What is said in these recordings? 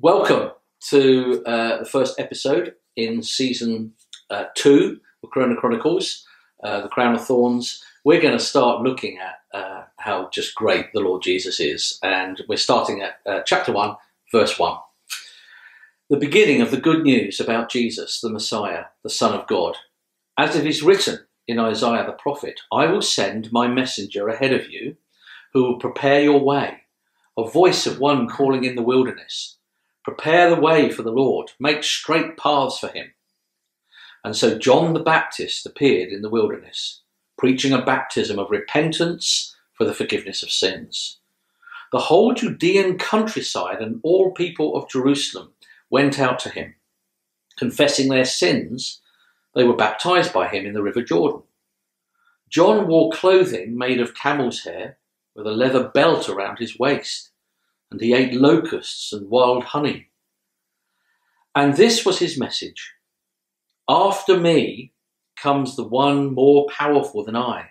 Welcome to uh, the first episode in season uh, two of Corona Chronicles, uh, The Crown of Thorns. We're going to start looking at uh, how just great the Lord Jesus is, and we're starting at uh, chapter 1, verse 1. The beginning of the good news about Jesus, the Messiah, the Son of God. As it is written in Isaiah the prophet, I will send my messenger ahead of you who will prepare your way, a voice of one calling in the wilderness. Prepare the way for the Lord, make straight paths for him. And so John the Baptist appeared in the wilderness, preaching a baptism of repentance for the forgiveness of sins. The whole Judean countryside and all people of Jerusalem went out to him. Confessing their sins, they were baptized by him in the river Jordan. John wore clothing made of camel's hair with a leather belt around his waist, and he ate locusts and wild honey. And this was his message After me comes the one more powerful than I,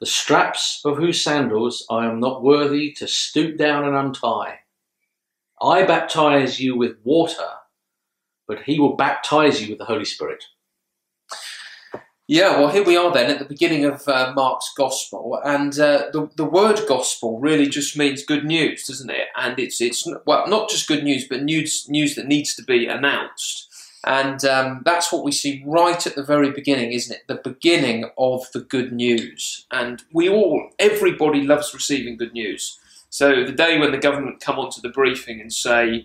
the straps of whose sandals I am not worthy to stoop down and untie. I baptize you with water, but he will baptize you with the Holy Spirit. Yeah, well, here we are then at the beginning of uh, Mark's Gospel, and uh, the the word gospel really just means good news, doesn't it? And it's it's well not just good news, but news news that needs to be announced, and um, that's what we see right at the very beginning, isn't it? The beginning of the good news, and we all, everybody loves receiving good news. So the day when the government come onto the briefing and say,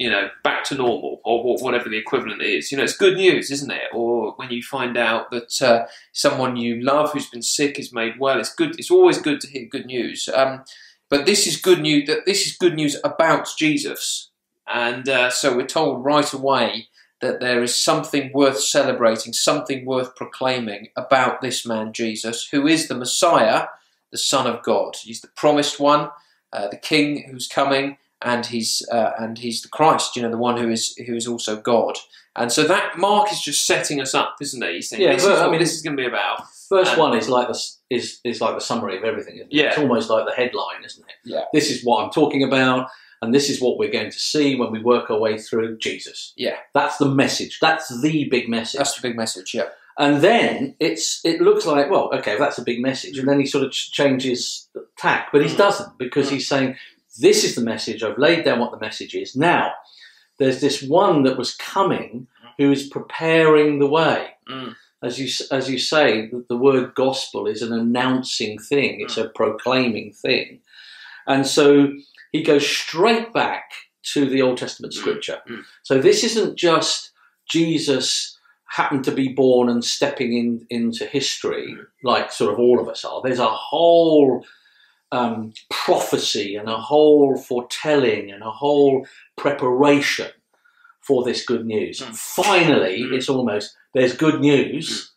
you know, back to normal or whatever the equivalent is. You know, it's good news, isn't it? Or when you find out that uh, someone you love who's been sick is made well, it's good. It's always good to hear good news. Um, but this is good news. That this is good news about Jesus, and uh, so we're told right away that there is something worth celebrating, something worth proclaiming about this man Jesus, who is the Messiah, the Son of God. He's the promised one, uh, the King who's coming and he's uh, and he's the Christ, you know, the one who is who is also God. And so that Mark is just setting us up, isn't he? He's saying, Yeah, this but, is I mean, this is going to be about. Verse And- one is like the is is like the summary of everything. Isn't it? Yeah. It's almost like the headline, isn't it? Yeah. This is what I'm talking about, and this is what we're going to see when we work our way through Jesus. Yeah. That's the message. That's the big message. That's the big message. Yeah, and then it's it looks like well, okay, that's a big message, and then he sort of ch- changes tack, but he Mm. doesn't because Mm. he's saying this is the message. I've laid down what the message is. Now there's this one that was coming who is preparing the way Mm. as you as you say, the, the word gospel is an announcing thing. It's a proclaiming thing, and so he goes straight back to the Old Testament scripture. Mm. So this isn't just Jesus happened to be born and stepping in into history like sort of all of us are. There's a whole um, prophecy and a whole foretelling and a whole preparation for this good news. Mm. Finally, Mm. it's almost there's good news.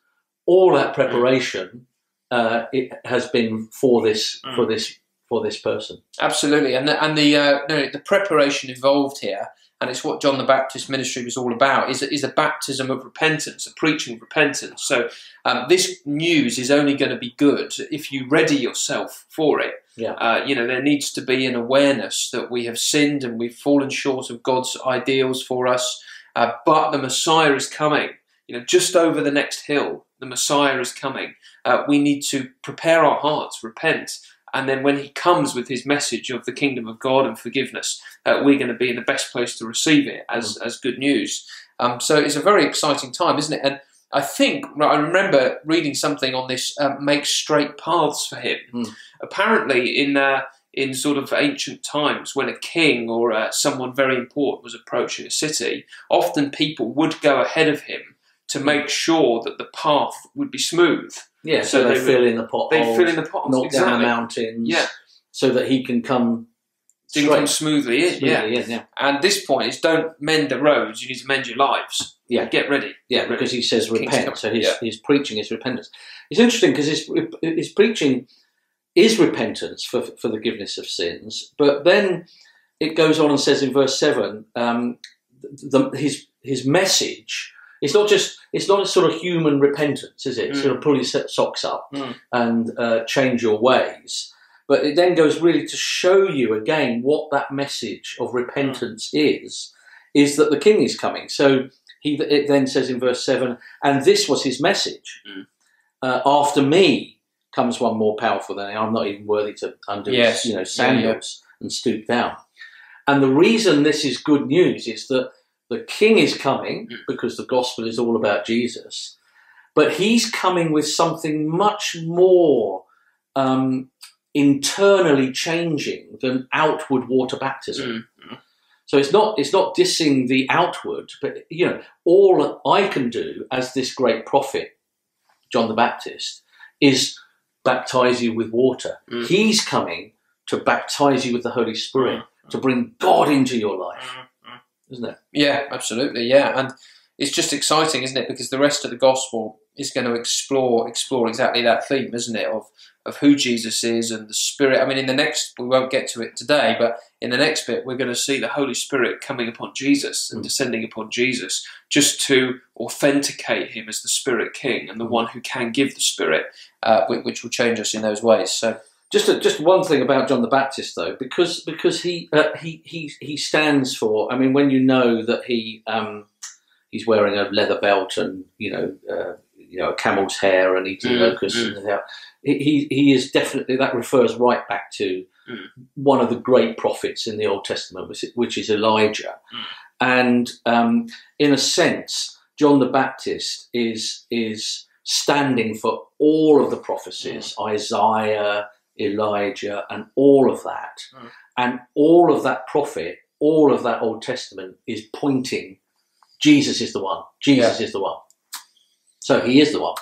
All that preparation uh, it has been for this Mm. for this for this person. absolutely. And the, and the uh, no, the preparation involved here, and it's what John the Baptist ministry was all about. Is is a baptism of repentance, a preaching of repentance. So um, this news is only going to be good if you ready yourself for it. Yeah. Uh, you know, there needs to be an awareness that we have sinned and we've fallen short of God's ideals for us. Uh, but the Messiah is coming. You know, just over the next hill, the Messiah is coming. Uh, we need to prepare our hearts, repent, and then when He comes with His message of the kingdom of God and forgiveness, uh, we're going to be in the best place to receive it as as good news. Um, so it's a very exciting time, isn't it? And I think I remember reading something on this: uh, make straight paths for Him. Mm. Apparently, in uh, in sort of ancient times, when a king or uh, someone very important was approaching a city, often people would go ahead of him to make sure that the path would be smooth. Yeah, so, So they, they fill in the potholes, They fill in the potholes knock down the mountains, Yeah. so that he can come Didn't straight come smoothly in, yeah. in, yeah, And this point is don't mend the roads, you need to mend your lives. Yeah. Get ready. yeah, because he says repent. So his yeah. his preaching is repentance. It's interesting because his his preaching is repentance for for the forgiveness of sins, but then it goes on and says in verse seven, um, the, his his message. It's not just it's not a sort of human repentance, is it? Mm. Sort of pull your socks up Mm. and uh, change your ways. But it then goes really to show you again what that message of repentance is, is that the king is coming. So he it then says in verse 7, and this was his message. Mm. Uh, after me comes one more powerful than I. I'm not even worthy to undo Yes. his you know, Yeah, sandals and stoop down. And the reason this is good news is that the king is coming Mm. because the gospel is all about Jesus, but he's coming with something much more um, internally changing than outward water baptism. Mm. So it's not it's not dissing the outward, but you know all I can do as this great prophet, John the Baptist, is baptize you with water. Mm. He's coming to baptize you with the Holy Spirit to bring God into your life, Mm. isn't it? Yeah, absolutely. Yeah, and it's just exciting, isn't it? Because the rest of the gospel is going to explore explore exactly that theme, isn't it? Of of who Jesus is and the Spirit. I mean, in the next we won't get to it today, but in the next bit we're going to see the Holy Spirit coming upon Jesus and Mm. descending upon Jesus, just to authenticate him as the Spirit King and the one who can give the Spirit, uh, which, which will change us in those ways. So. Just a, just one thing about John the Baptist though, because because he uh, he he he stands for. I mean, when you know that he um, he's wearing a leather belt and you know uh, you know a camel's hair and eating Mm, locusts, mm. he he is definitely that refers right back to Mm. one of the great prophets in the Old Testament, which, which is Elijah, Mm. and um, in a sense, John the Baptist is is standing for all of the prophecies, Isaiah, Elijah, and all of that. Mm. And all of that prophet, all of that Old Testament is pointing Jesus is the one. Jesus is the one. So he is the one.